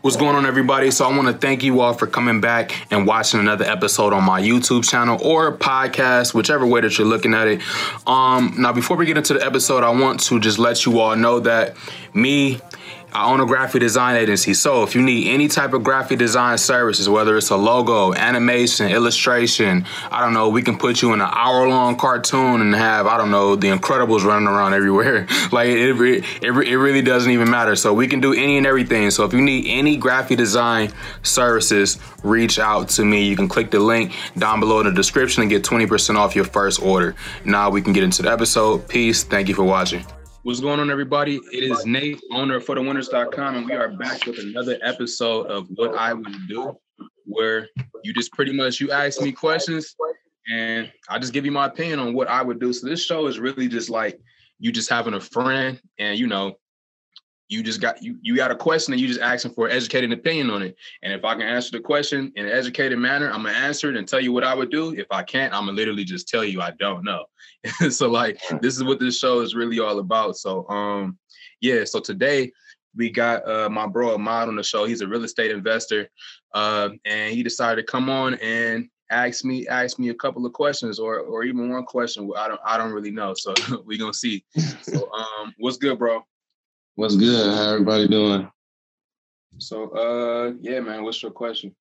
What's going on, everybody? So, I want to thank you all for coming back and watching another episode on my YouTube channel or podcast, whichever way that you're looking at it. Um, now, before we get into the episode, I want to just let you all know that me I own a graphic design agency. So if you need any type of graphic design services, whether it's a logo, animation, illustration, I don't know, we can put you in an hour long cartoon and have, I don't know, the Incredibles running around everywhere. like it, it, it, it really doesn't even matter. So we can do any and everything. So if you need any graphic design services, reach out to me. You can click the link down below in the description and get 20% off your first order. Now we can get into the episode. Peace. Thank you for watching. What's going on, everybody? It is Nate, owner of ForTheWinners.com, and we are back with another episode of What I Would Do, where you just pretty much you ask me questions, and I just give you my opinion on what I would do. So this show is really just like you just having a friend, and you know, you just got you you got a question and you just asking for an educated opinion on it. And if I can answer the question in an educated manner, I'm gonna answer it and tell you what I would do. If I can't, I'm gonna literally just tell you I don't know. so like this is what this show is really all about. So um yeah, so today we got uh my bro Ahmad on the show. He's a real estate investor. Uh, and he decided to come on and ask me ask me a couple of questions or or even one question. I don't I don't really know. So we gonna see. So um what's good, bro? What's good? How everybody doing? So uh yeah, man, what's your question?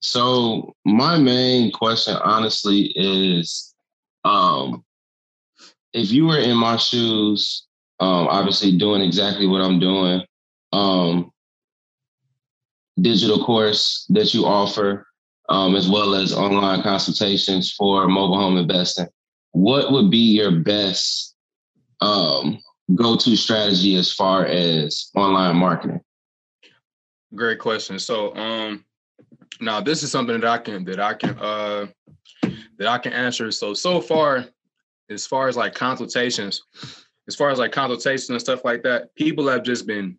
So my main question honestly is um if you were in my shoes, um, obviously doing exactly what I'm doing, um, digital course that you offer, um, as well as online consultations for mobile home investing, what would be your best um, go-to strategy as far as online marketing? Great question. So um now this is something that I can that I can uh that I can answer. So so far, as far as like consultations, as far as like consultations and stuff like that, people have just been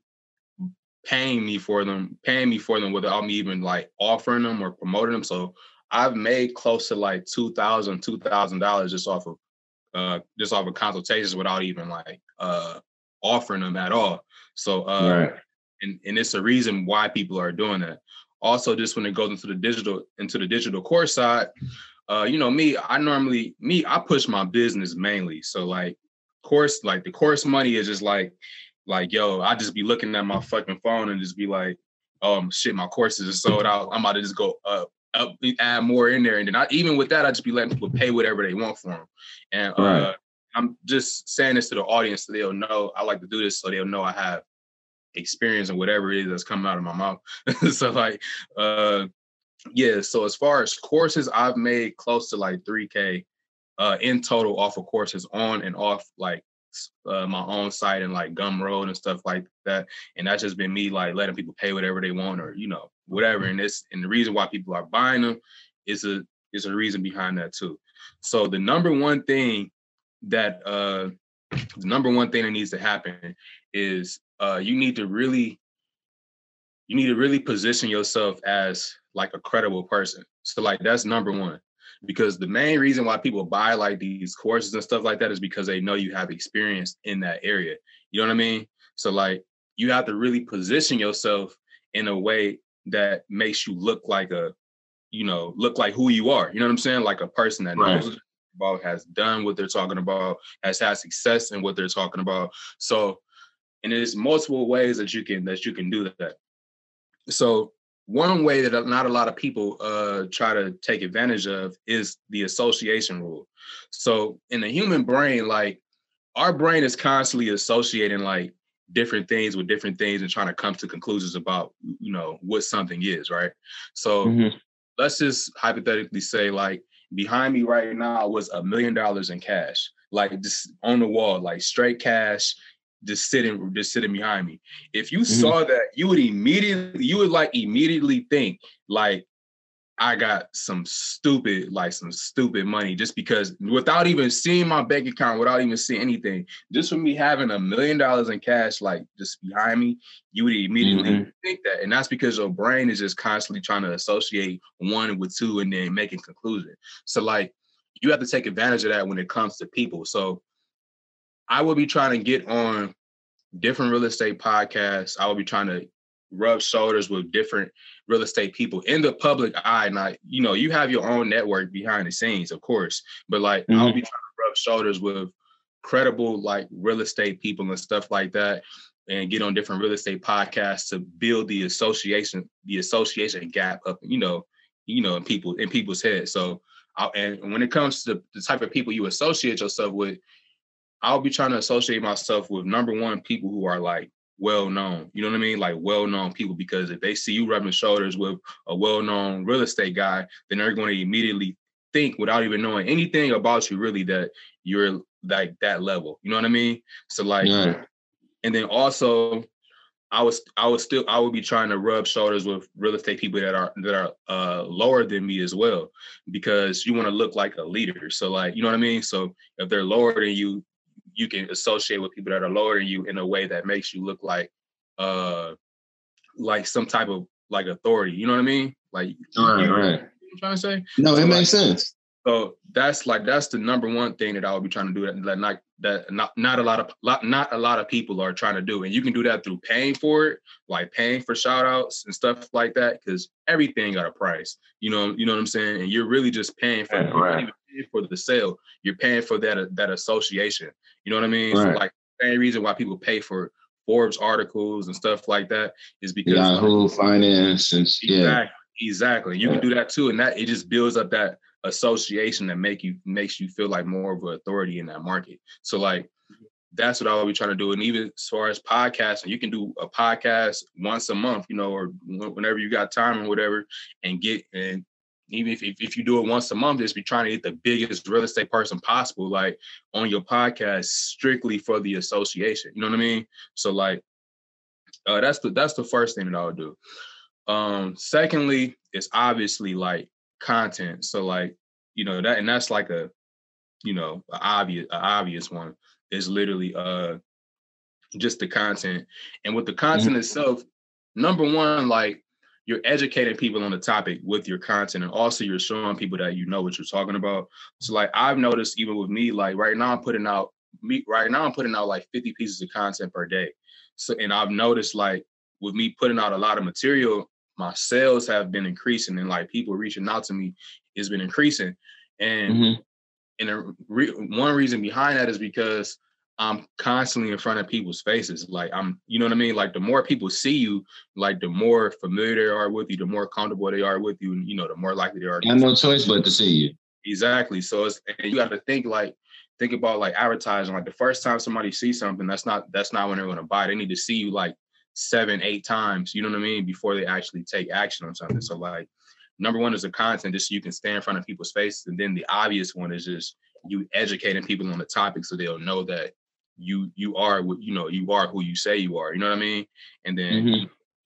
paying me for them, paying me for them without me even like offering them or promoting them. So I've made close to like two thousand, two thousand dollars just off of uh just off of consultations without even like uh offering them at all. So uh right. and, and it's a reason why people are doing that. Also, just when it goes into the digital into the digital course side, uh, you know, me, I normally me, I push my business mainly. So like course, like the course money is just like like yo, I just be looking at my fucking phone and just be like, um, shit, my courses are sold out. I'm about to just go up, up, add more in there, and then I, even with that, I just be letting people pay whatever they want for them. And right. uh, I'm just saying this to the audience so they'll know I like to do this so they'll know I have experience in whatever it is that's coming out of my mouth. so like uh yeah, so as far as courses, I've made close to like 3K uh in total off of courses on and off like uh, my own site and like Gumroad and stuff like that. And that's just been me like letting people pay whatever they want or you know, whatever. And this and the reason why people are buying them is a is a reason behind that too. So the number one thing that uh the number one thing that needs to happen is uh you need to really you need to really position yourself as like a credible person. So like that's number one. Because the main reason why people buy like these courses and stuff like that is because they know you have experience in that area. You know what I mean? So like you have to really position yourself in a way that makes you look like a, you know, look like who you are. You know what I'm saying? Like a person that right. knows about, has done what they're talking about, has had success in what they're talking about. So, and there's multiple ways that you can that you can do that. So one way that not a lot of people uh, try to take advantage of is the association rule. So in the human brain, like our brain is constantly associating like different things with different things and trying to come to conclusions about you know what something is, right? So mm-hmm. let's just hypothetically say like behind me right now was a million dollars in cash, like just on the wall, like straight cash just sitting just sitting behind me. If you mm-hmm. saw that, you would immediately you would like immediately think like I got some stupid like some stupid money just because without even seeing my bank account, without even seeing anything, just from me having a million dollars in cash like just behind me, you would immediately mm-hmm. think that, and that's because your brain is just constantly trying to associate one with two and then making conclusion. So like you have to take advantage of that when it comes to people. So I will be trying to get on different real estate podcasts. I will be trying to rub shoulders with different real estate people in the public eye. Not, you know, you have your own network behind the scenes, of course, but like mm-hmm. I'll be trying to rub shoulders with credible like real estate people and stuff like that and get on different real estate podcasts to build the association the association gap up you know you know in people in people's heads so I, and when it comes to the, the type of people you associate yourself with i'll be trying to associate myself with number one people who are like well known you know what i mean like well known people because if they see you rubbing shoulders with a well known real estate guy then they're going to immediately think without even knowing anything about you really that you're like that level you know what i mean so like yeah. And then also, I was I was still I would be trying to rub shoulders with real estate people that are that are uh, lower than me as well, because you want to look like a leader. So like you know what I mean. So if they're lower than you, you can associate with people that are lower than you in a way that makes you look like uh like some type of like authority. You know what I mean? Like right, you know right. I'm trying to say. No, it so makes sense. So that's like that's the number one thing that I would be trying to do that like not that not not a lot of lot, not a lot of people are trying to do. And you can do that through paying for it, like paying for shout outs and stuff like that, because everything got a price. You know, you know what I'm saying? And you're really just paying for yeah, right. For the sale. You're paying for that that association. You know what I mean? Right. So like the same reason why people pay for Forbes articles and stuff like that is because Yahoo Finance and yeah. Exactly. Exactly. You yeah. can do that too. And that it just builds up that association that make you makes you feel like more of an authority in that market. So like that's what I will be trying to do. And even as far as podcasting, you can do a podcast once a month, you know, or whenever you got time or whatever, and get and even if, if, if you do it once a month, just be trying to get the biggest real estate person possible, like on your podcast, strictly for the association. You know what I mean? So like uh, that's the that's the first thing that I'll do. Um, secondly, it's obviously like content. So like, you know, that and that's like a, you know, a obvious a obvious one is literally uh just the content. And with the content mm-hmm. itself, number one, like you're educating people on the topic with your content and also you're showing people that you know what you're talking about. So like I've noticed even with me, like right now I'm putting out me right now I'm putting out like 50 pieces of content per day. So and I've noticed like with me putting out a lot of material, my sales have been increasing and like people reaching out to me has been increasing. And mm-hmm. and a re- one reason behind that is because I'm constantly in front of people's faces. Like I'm, you know what I mean? Like the more people see you, like the more familiar they are with you, the more comfortable they are with you, and you know, the more likely they are. I have no choice but to see you. Exactly. So it's and you got to think like think about like advertising. Like the first time somebody sees something, that's not that's not when they're going to buy. They need to see you like seven, eight times, you know what I mean, before they actually take action on something. So like number one is the content, just so you can stand in front of people's faces. And then the obvious one is just you educating people on the topic so they'll know that you you are what you know, you are who you say you are. You know what I mean? And then mm-hmm.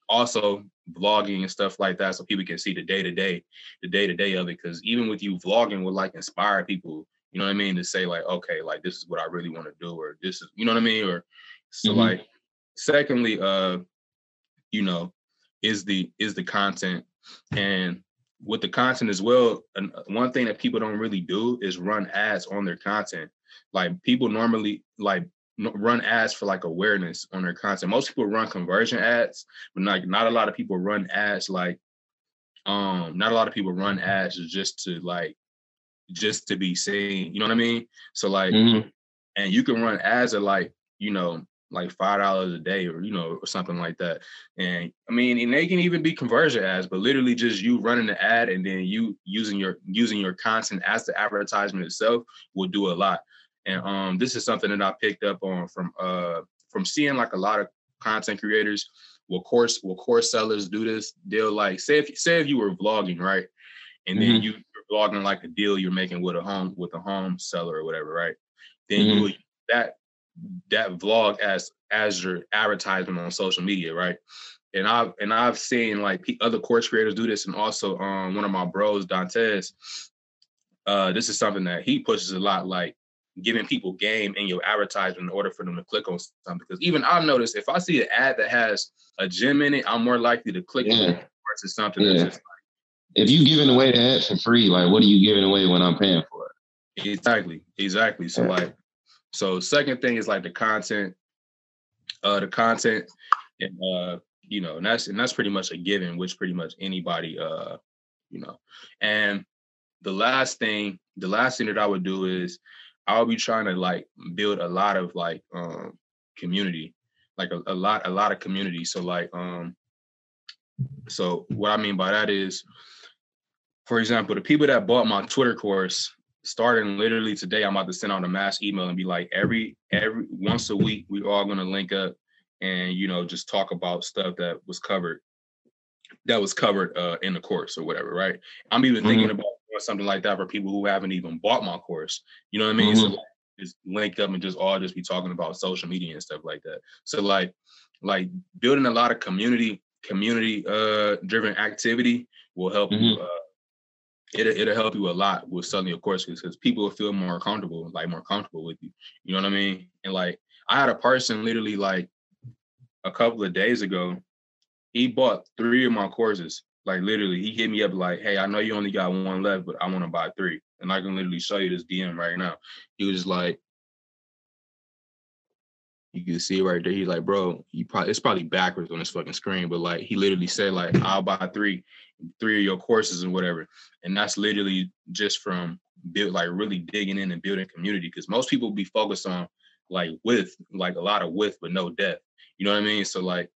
also vlogging and stuff like that so people can see the day-to-day, the day-to-day of it. Cause even with you vlogging will like inspire people, you know what I mean, to say like, okay, like this is what I really want to do, or this is, you know what I mean? Or so mm-hmm. like Secondly, uh, you know, is the is the content and with the content as well, one thing that people don't really do is run ads on their content. Like people normally like run ads for like awareness on their content. Most people run conversion ads, but like not a lot of people run ads like um not a lot of people run ads just to like just to be seen. You know what I mean? So like mm-hmm. and you can run ads at like, you know, like five dollars a day or you know or something like that and i mean and they can even be conversion ads but literally just you running the ad and then you using your using your content as the advertisement itself will do a lot and um this is something that i picked up on from uh from seeing like a lot of content creators will course will course sellers do this they'll like say if say if you were vlogging right and mm-hmm. then you, are vlogging like a deal you're making with a home with a home seller or whatever right then mm-hmm. you that that vlog as as your advertisement on social media, right? And I've and I've seen like other course creators do this, and also um one of my bros, Dantes. Uh, this is something that he pushes a lot, like giving people game in your advertisement in order for them to click on something. Because even I've noticed if I see an ad that has a gym in it, I'm more likely to click yeah. on it versus something yeah. that's just like. If you're giving away the ad for free, like what are you giving away when I'm paying for it? Exactly, exactly. So yeah. like so second thing is like the content, uh, the content, and uh, you know, and that's and that's pretty much a given, which pretty much anybody uh, you know. And the last thing, the last thing that I would do is I'll be trying to like build a lot of like um community, like a, a lot, a lot of community. So like um so what I mean by that is, for example, the people that bought my Twitter course, starting literally today, I'm about to send out a mass email and be like, every every once a week, we all gonna link up and you know just talk about stuff that was covered that was covered uh, in the course or whatever, right? I'm even mm-hmm. thinking about something like that for people who haven't even bought my course. You know what I mean? Mm-hmm. So like, just link up and just all just be talking about social media and stuff like that. So like like building a lot of community community uh driven activity will help mm-hmm. you uh it'll, it'll help you a lot with selling your course because people will feel more comfortable like more comfortable with you you know what i mean and like i had a person literally like a couple of days ago he bought three of my courses like literally he hit me up like hey i know you only got one left but i want to buy three and i can literally show you this dm right now he was like you can see right there. He's like, bro, you probably it's probably backwards on this fucking screen, but like he literally said, like, I'll buy three, three of your courses and whatever. And that's literally just from build like really digging in and building community. Because most people be focused on like width, like a lot of width, but no depth. You know what I mean? So like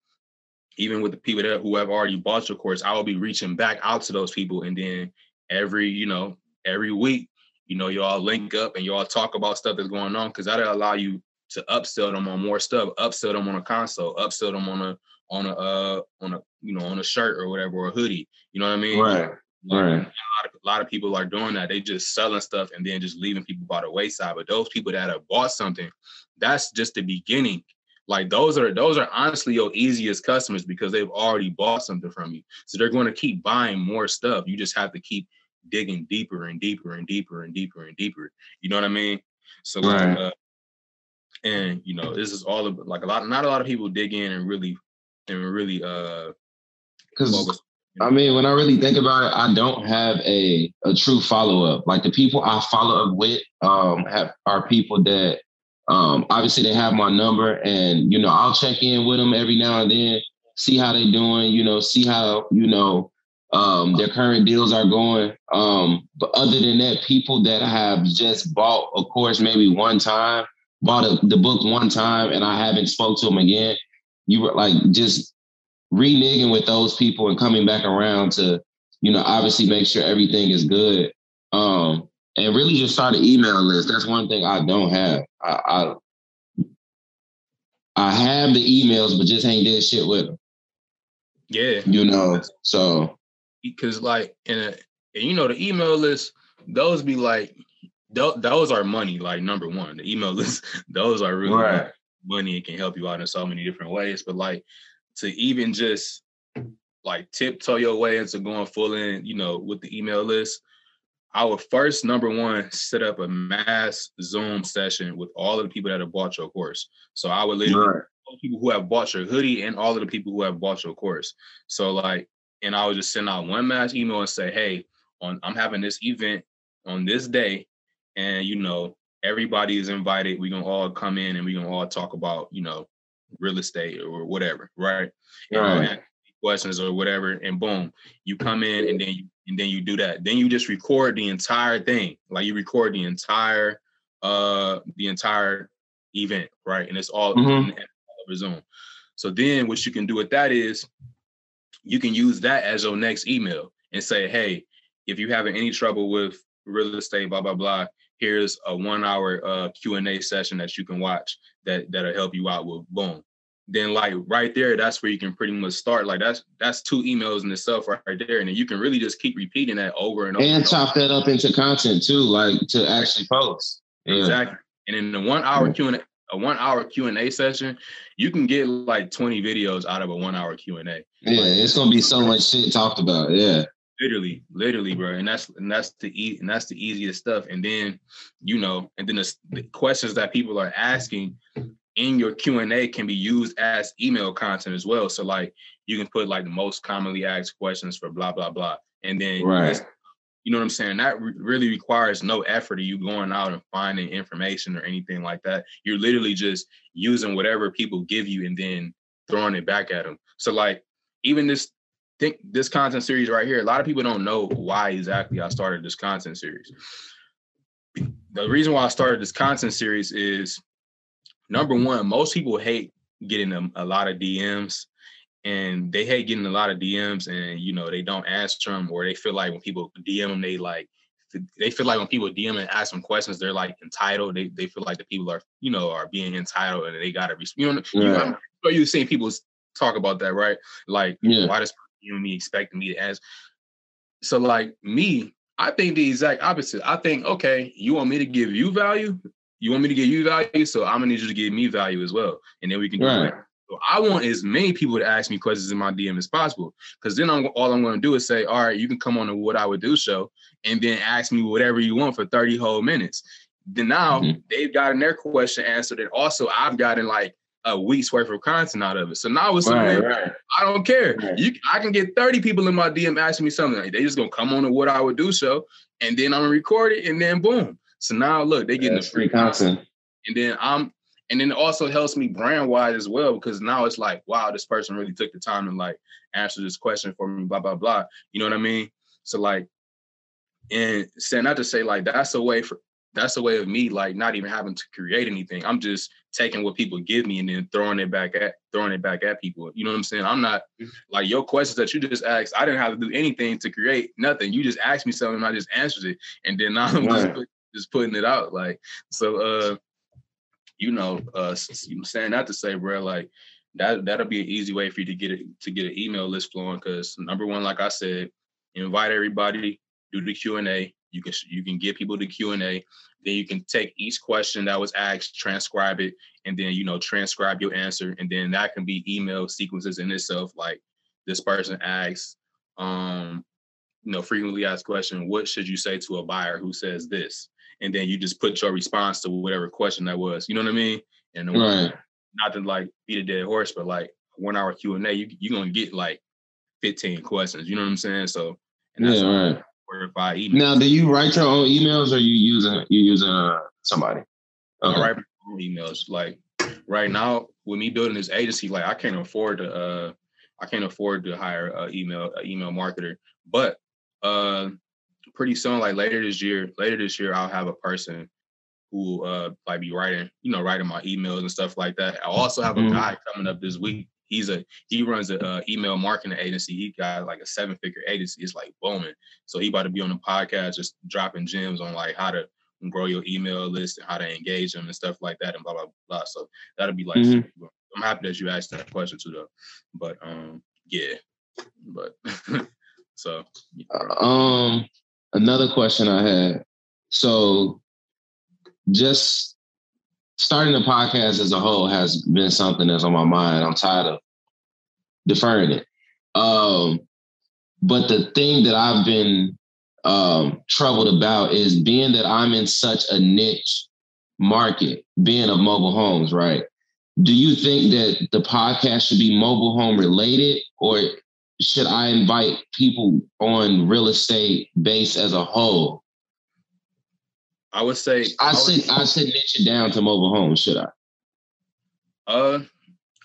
even with the people that who have already bought your course, I will be reaching back out to those people. And then every, you know, every week, you know, y'all link up and y'all talk about stuff that's going on because that'll allow you to upsell them on more stuff, upsell them on a console, upsell them on a on a uh on a you know on a shirt or whatever or a hoodie. You know what I mean? Right. Like, right. A lot, of, a lot of people are doing that. They just selling stuff and then just leaving people by the wayside. But those people that have bought something, that's just the beginning. Like those are those are honestly your easiest customers because they've already bought something from you. So they're going to keep buying more stuff. You just have to keep digging deeper and deeper and deeper and deeper and deeper. You know what I mean? So right. like, uh, and you know this is all of like a lot not a lot of people dig in and really and really uh because I mean, when I really think about it, I don't have a a true follow up. Like the people I follow up with um have are people that um obviously they have my number and you know I'll check in with them every now and then, see how they're doing, you know, see how, you know, um their current deals are going. Um, but other than that, people that have just bought a course maybe one time bought a, the book one time and I haven't spoke to them again. You were like just reneging with those people and coming back around to, you know, obviously make sure everything is good. Um, and really just start an email list. That's one thing I don't have. I, I I have the emails, but just ain't did shit with them. Yeah, you know. So because like in a, uh, and you know the email list, those be like th- those are money. Like number one, the email list, those are really right. money. It can help you out in so many different ways. But like to even just like tiptoe your way into going full in, you know, with the email list, I would first number one set up a mass Zoom session with all of the people that have bought your course. So I would literally right. people who have bought your hoodie and all of the people who have bought your course. So like, and I would just send out one mass email and say, hey, on I'm having this event on this day and you know everybody is invited. We're gonna all come in and we're gonna all talk about you know real estate or whatever, right? Right. questions or whatever, and boom, you come in and then you and then you do that. Then you just record the entire thing, like you record the entire uh the entire event, right? And it's all mm-hmm. over Zoom. So then what you can do with that is you can use that as your next email and say, hey, if you're having any trouble with real estate, blah, blah, blah, here's a one hour uh, Q&A session that you can watch that, that'll help you out with boom. Then like right there, that's where you can pretty much start. Like that's that's two emails in itself right, there. And then you can really just keep repeating that over and over. And, and chop that up into content too, like to actually post. Yeah. Exactly. And in the one hour Q&A, a one hour Q&A session, you can get like 20 videos out of a one hour Q&A. Yeah, it's gonna be so much shit talked about. Yeah. Literally, literally, bro, and that's and that's the e- and that's the easiest stuff. And then, you know, and then the, the questions that people are asking in your Q and A can be used as email content as well. So like, you can put like the most commonly asked questions for blah blah blah, and then right. you know what I'm saying. That re- really requires no effort of you going out and finding information or anything like that. You're literally just using whatever people give you, and then throwing it back at them. So like even this think this content series right here, a lot of people don't know why exactly I started this content series. The reason why I started this content series is number one, most people hate getting a, a lot of DMs and they hate getting a lot of DMs and you know they don't answer them or they feel like when people DM them they like they feel like when people DM and ask them questions they're like entitled. They they feel like the people are you know are being entitled and they gotta be you know yeah. you you've seen people talk about that right? Like yeah. why does you know me expecting me to ask? So like me I think the exact opposite. I think okay you want me to give you value you want me to give you value so I'm gonna need you to give me value as well and then we can do right. it so I want as many people to ask me questions in my DM as possible. Because then I'm, all I'm to do is say, all right, you can come on to What I Would Do show and then ask me whatever you want for 30 whole minutes. Then now mm-hmm. they've gotten their question answered. And also I've gotten like a week's worth of content out of it. So now it's right, right. I don't care. Right. You, I can get 30 people in my DM asking me something. Like, they just gonna come on to What I Would Do show and then I'm gonna record it and then boom. So now look, they getting the free content. content. And then I'm and then it also helps me brand wise as well because now it's like wow this person really took the time to like answer this question for me blah blah blah you know what i mean so like and saying not to say like that's a way for that's a way of me like not even having to create anything i'm just taking what people give me and then throwing it back at throwing it back at people you know what i'm saying i'm not mm-hmm. like your questions that you just asked i didn't have to do anything to create nothing you just asked me something and i just answered it and then i'm right. just, just putting it out like so uh you know, uh, saying that to say, bro, like that that'll be an easy way for you to get it to get an email list flowing. Because number one, like I said, invite everybody, do the Q and A. You can you can get people the Q and A. Then you can take each question that was asked, transcribe it, and then you know transcribe your answer, and then that can be email sequences in itself. Like this person asks, um, you know, frequently asked question, what should you say to a buyer who says this? And then you just put your response to whatever question that was. You know what I mean? And right. not to like beat a dead horse, but like one hour Q and A, you you're gonna get like 15 questions. You know what I'm saying? So and that's yeah, right. Verified email. Now, do you write your own emails or you using you using uh, somebody? Okay. I write my own emails. Like right now, with me building this agency, like I can't afford to uh I can't afford to hire a email a email marketer. But uh pretty soon, like later this year, later this year, I'll have a person who uh like be writing, you know, writing my emails and stuff like that. I also have a mm-hmm. guy coming up this week. He's a he runs a uh, email marketing agency. He got like a seven figure agency. It's like booming. So he about to be on the podcast, just dropping gems on like how to grow your email list and how to engage them and stuff like that and blah blah blah. So that'll be like mm-hmm. I'm happy that you asked that question too though. But um yeah. But so yeah. um another question I had. So, just starting the podcast as a whole has been something that's on my mind. I'm tired of deferring it. Um, but the thing that I've been um, troubled about is being that I'm in such a niche market, being of mobile homes, right? Do you think that the podcast should be mobile home related, or should I invite people on real estate base as a whole? I would say I, I should I should niche it down to mobile homes, should I? Uh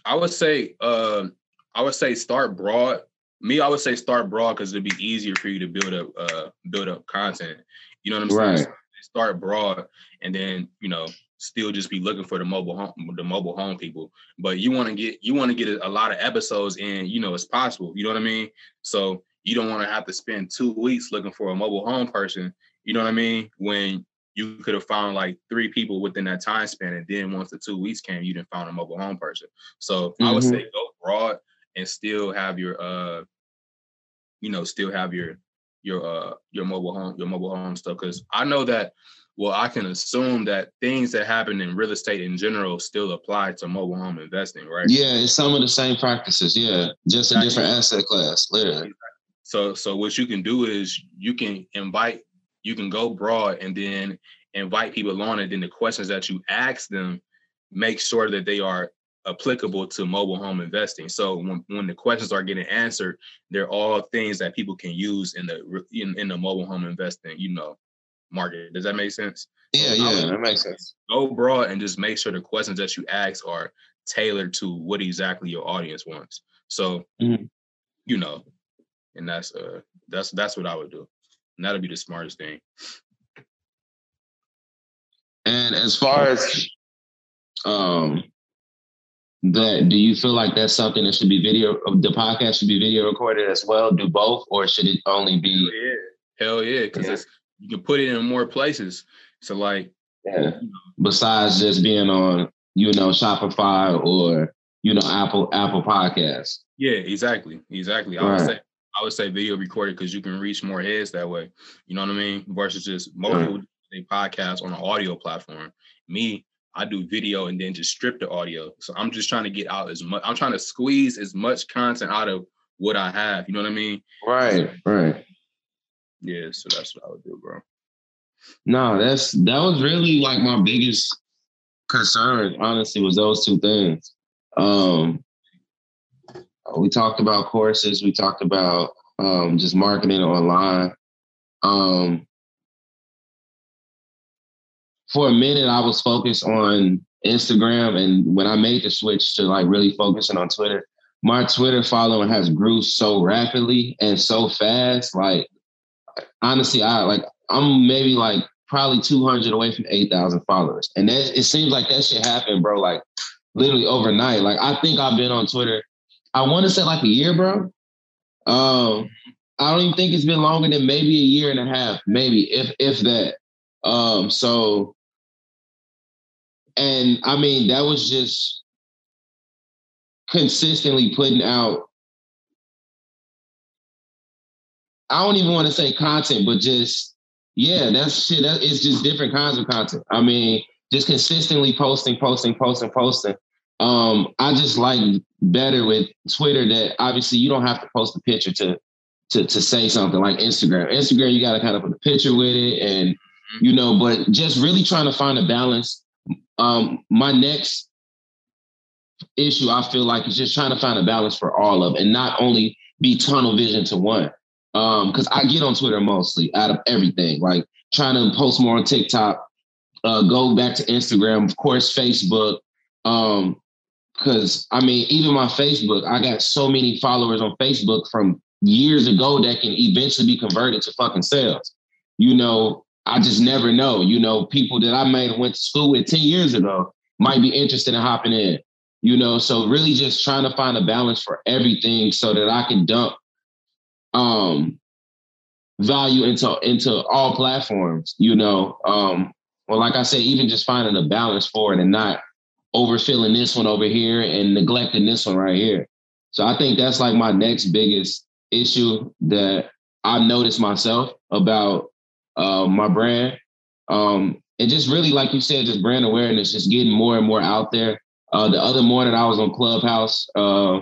I would say uh I would say start broad. Me, I would say start broad because it'd be easier for you to build up uh build up content. You know what I'm saying? Right. Start broad and then, you know, still just be looking for the mobile home the mobile home people but you want to get you want to get a, a, lot of episodes in you know as possible you know what i mean so you don't want to have to spend two weeks looking for a mobile home person you know what i mean when you could have found like three people within that time span and then once the two weeks came you didn't found a mobile home person so mm-hmm. i would say mm-hmm. go broad and still have your uh you know still have your your uh your mobile home your mobile home stuff because i know that well, I can assume that things that happen in real estate in general still apply to mobile home investing, right? Yeah, it's some of the same practices. Yeah, just a different asset class, literally. So, so what you can do is you can invite, you can go broad, and then invite people on, and then the questions that you ask them, make sure that they are applicable to mobile home investing. So when, when the questions are getting answered, they're all things that people can use in the in, in the mobile home investing, you know, market. Does that make sense? Yeah, so yeah, that makes sense. Go broad and just make sure the questions that you ask are tailored to what exactly your audience wants. So, mm-hmm. you know, and that's uh that's that's what I would do. And that'll be the smartest thing. And as far as um that do you feel like that's something that should be video the podcast should be video recorded as well do both or should it only be hell yeah because yeah. You can put it in more places so like yeah besides just being on you know spotify or you know apple apple podcast yeah exactly exactly i would say i would say video recorded because you can reach more heads that way you know what i mean versus just most right. people podcast on an audio platform me I do video and then just strip the audio. So I'm just trying to get out as much. I'm trying to squeeze as much content out of what I have. You know what I mean? Right, right. Yeah, so that's what I would do, bro. No, that's that was really like my biggest concern, honestly, was those two things. Um we talked about courses, we talked about um just marketing online. Um for a minute I was focused on Instagram and when I made the switch to like really focusing on Twitter, my Twitter following has grew so rapidly and so fast. Like honestly, I like I'm maybe like probably 200 away from 8,000 followers. And that it seems like that shit happened, bro, like literally overnight. Like I think I've been on Twitter, I want to say like a year, bro. Um, I don't even think it's been longer than maybe a year and a half, maybe if if that. Um, so and I mean, that was just consistently putting out. I don't even want to say content, but just yeah, that's shit. That, it's just different kinds of content. I mean, just consistently posting, posting, posting, posting. Um, I just like better with Twitter that obviously you don't have to post a picture to to to say something like Instagram. Instagram, you got to kind of put a picture with it, and mm-hmm. you know, but just really trying to find a balance um, my next issue, I feel like, is just trying to find a balance for all of, and not only be tunnel vision to one. Because um, I get on Twitter mostly out of everything, like trying to post more on TikTok, uh, go back to Instagram, of course, Facebook. Um, because I mean, even my Facebook, I got so many followers on Facebook from years ago that can eventually be converted to fucking sales. You know, I just never know. You know, people that I might have went to school with 10 years ago might be interested in hopping in. You know, so really just trying to find a balance for everything so that I can dump um value into into all platforms, you know. Um, well, like I said, even just finding a balance for it and not overfilling this one over here and neglecting this one right here. So I think that's like my next biggest issue that I've noticed myself about uh, my brand. Um, and just really, like you said, just brand awareness, just getting more and more out there. Uh, the other morning I was on Clubhouse. Uh,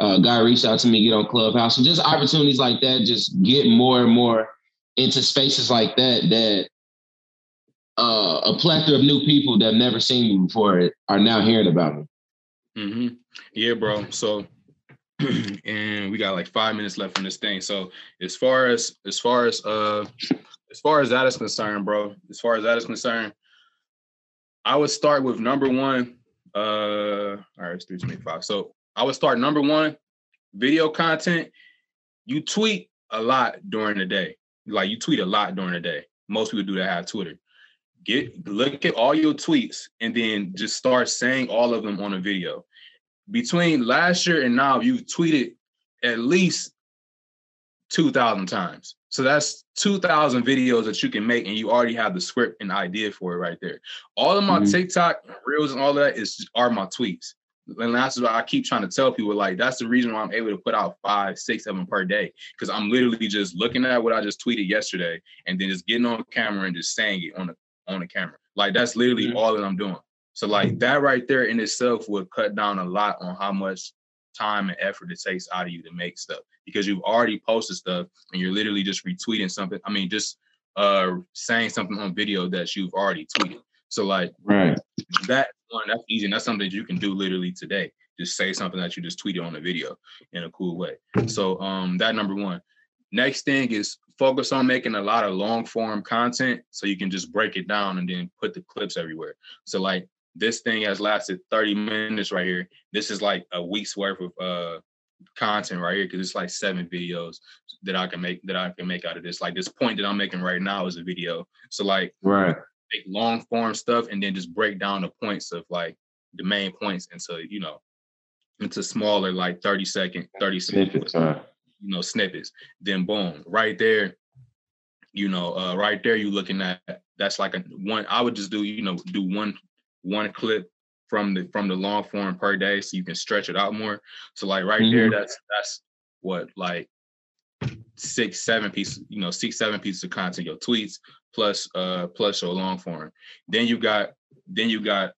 uh, guy reached out to me, get on Clubhouse. and just opportunities like that, just get more and more into spaces like that, that uh, a plethora of new people that have never seen me before are now hearing about me. Mm-hmm. Yeah, bro. So, and we got like five minutes left on this thing. So, as far as as far as uh as far as that is concerned, bro, as far as that is concerned, I would start with number one. Uh, all right, it's three twenty five. So I would start number one, video content. You tweet a lot during the day. Like you tweet a lot during the day. Most people do that have Twitter. Get look at all your tweets and then just start saying all of them on a video. Between last year and now, you've tweeted at least two thousand times. So that's 2,000 videos that you can make, and you already have the script and idea for it right there. All of my mm-hmm. TikTok reels and all that is are my tweets. And that's what I keep trying to tell people. Like, that's the reason why I'm able to put out five, six, seven per day. Cause I'm literally just looking at what I just tweeted yesterday and then just getting on camera and just saying it on the on the camera. Like that's literally mm-hmm. all that I'm doing. So like that right there in itself would cut down a lot on how much time and effort it takes out of you to make stuff because you've already posted stuff and you're literally just retweeting something. I mean, just uh saying something on video that you've already tweeted. So like right. that one, that's easy. And that's something that you can do literally today. Just say something that you just tweeted on a video in a cool way. So um that number one. Next thing is focus on making a lot of long form content so you can just break it down and then put the clips everywhere. So like this thing has lasted 30 minutes right here. This is like a week's worth of uh content right here because it's like seven videos that I can make that I can make out of this. Like this point that I'm making right now is a video. So like right make long form stuff and then just break down the points of like the main points into you know into smaller like 30 second 30 snippets you know snippets. Then boom right there you know uh right there you looking at that's like a one i would just do you know do one one clip from the from the long form per day so you can stretch it out more. So like right mm-hmm. there that's that's what like six seven pieces you know six seven pieces of content your tweets plus uh plus your long form. Then you got then you got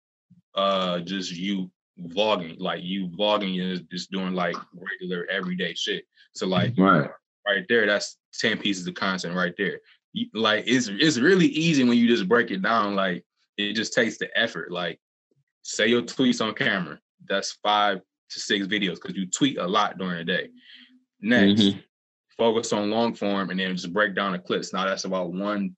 uh just you vlogging like you vlogging is just doing like regular everyday shit. So like right. right there that's 10 pieces of content right there. Like it's it's really easy when you just break it down like it just takes the effort. Like say your tweets on camera that's five to six videos because you tweet a lot during the day. Next mm-hmm. focus on long form and then just break down the clips. Now that's about one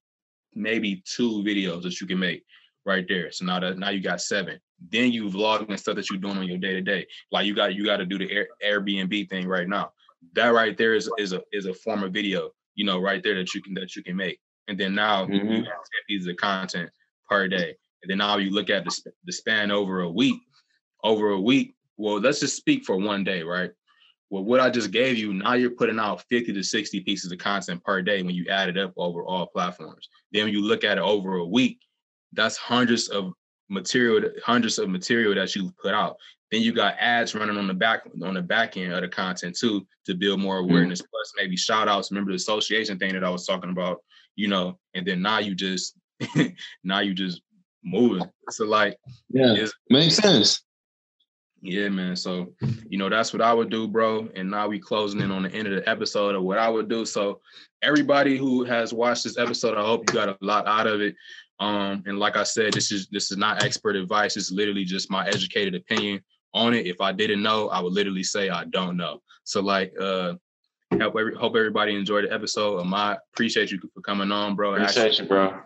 maybe two videos that you can make right there. So now that now you got seven. Then you vlog and stuff that you're doing on your day to day. Like you got you got to do the Air, Airbnb thing right now. That right there is is a is a form of video. You know, right there that you can that you can make. And then now mm-hmm. you have 10 pieces of content per day. And then now you look at the, the span over a week. Over a week, well, let's just speak for one day, right? Well, what I just gave you, now you're putting out 50 to 60 pieces of content per day when you add it up over all platforms. Then when you look at it over a week, that's hundreds of material, hundreds of material that you put out. Then you got ads running on the back on the back end of the content too to build more mm-hmm. awareness. Mm-hmm. Plus maybe shout outs. Remember the association thing that I was talking about, you know, and then now you just now you just moving. So like yeah, makes sense. Yeah, man. So, you know, that's what I would do, bro. And now we closing in on the end of the episode of what I would do. So, everybody who has watched this episode, I hope you got a lot out of it. Um, and like I said, this is this is not expert advice. It's literally just my educated opinion on it. If I didn't know, I would literally say I don't know. So, like, uh, every hope everybody enjoyed the episode. I appreciate you for coming on, bro. Appreciate Actually, you, bro.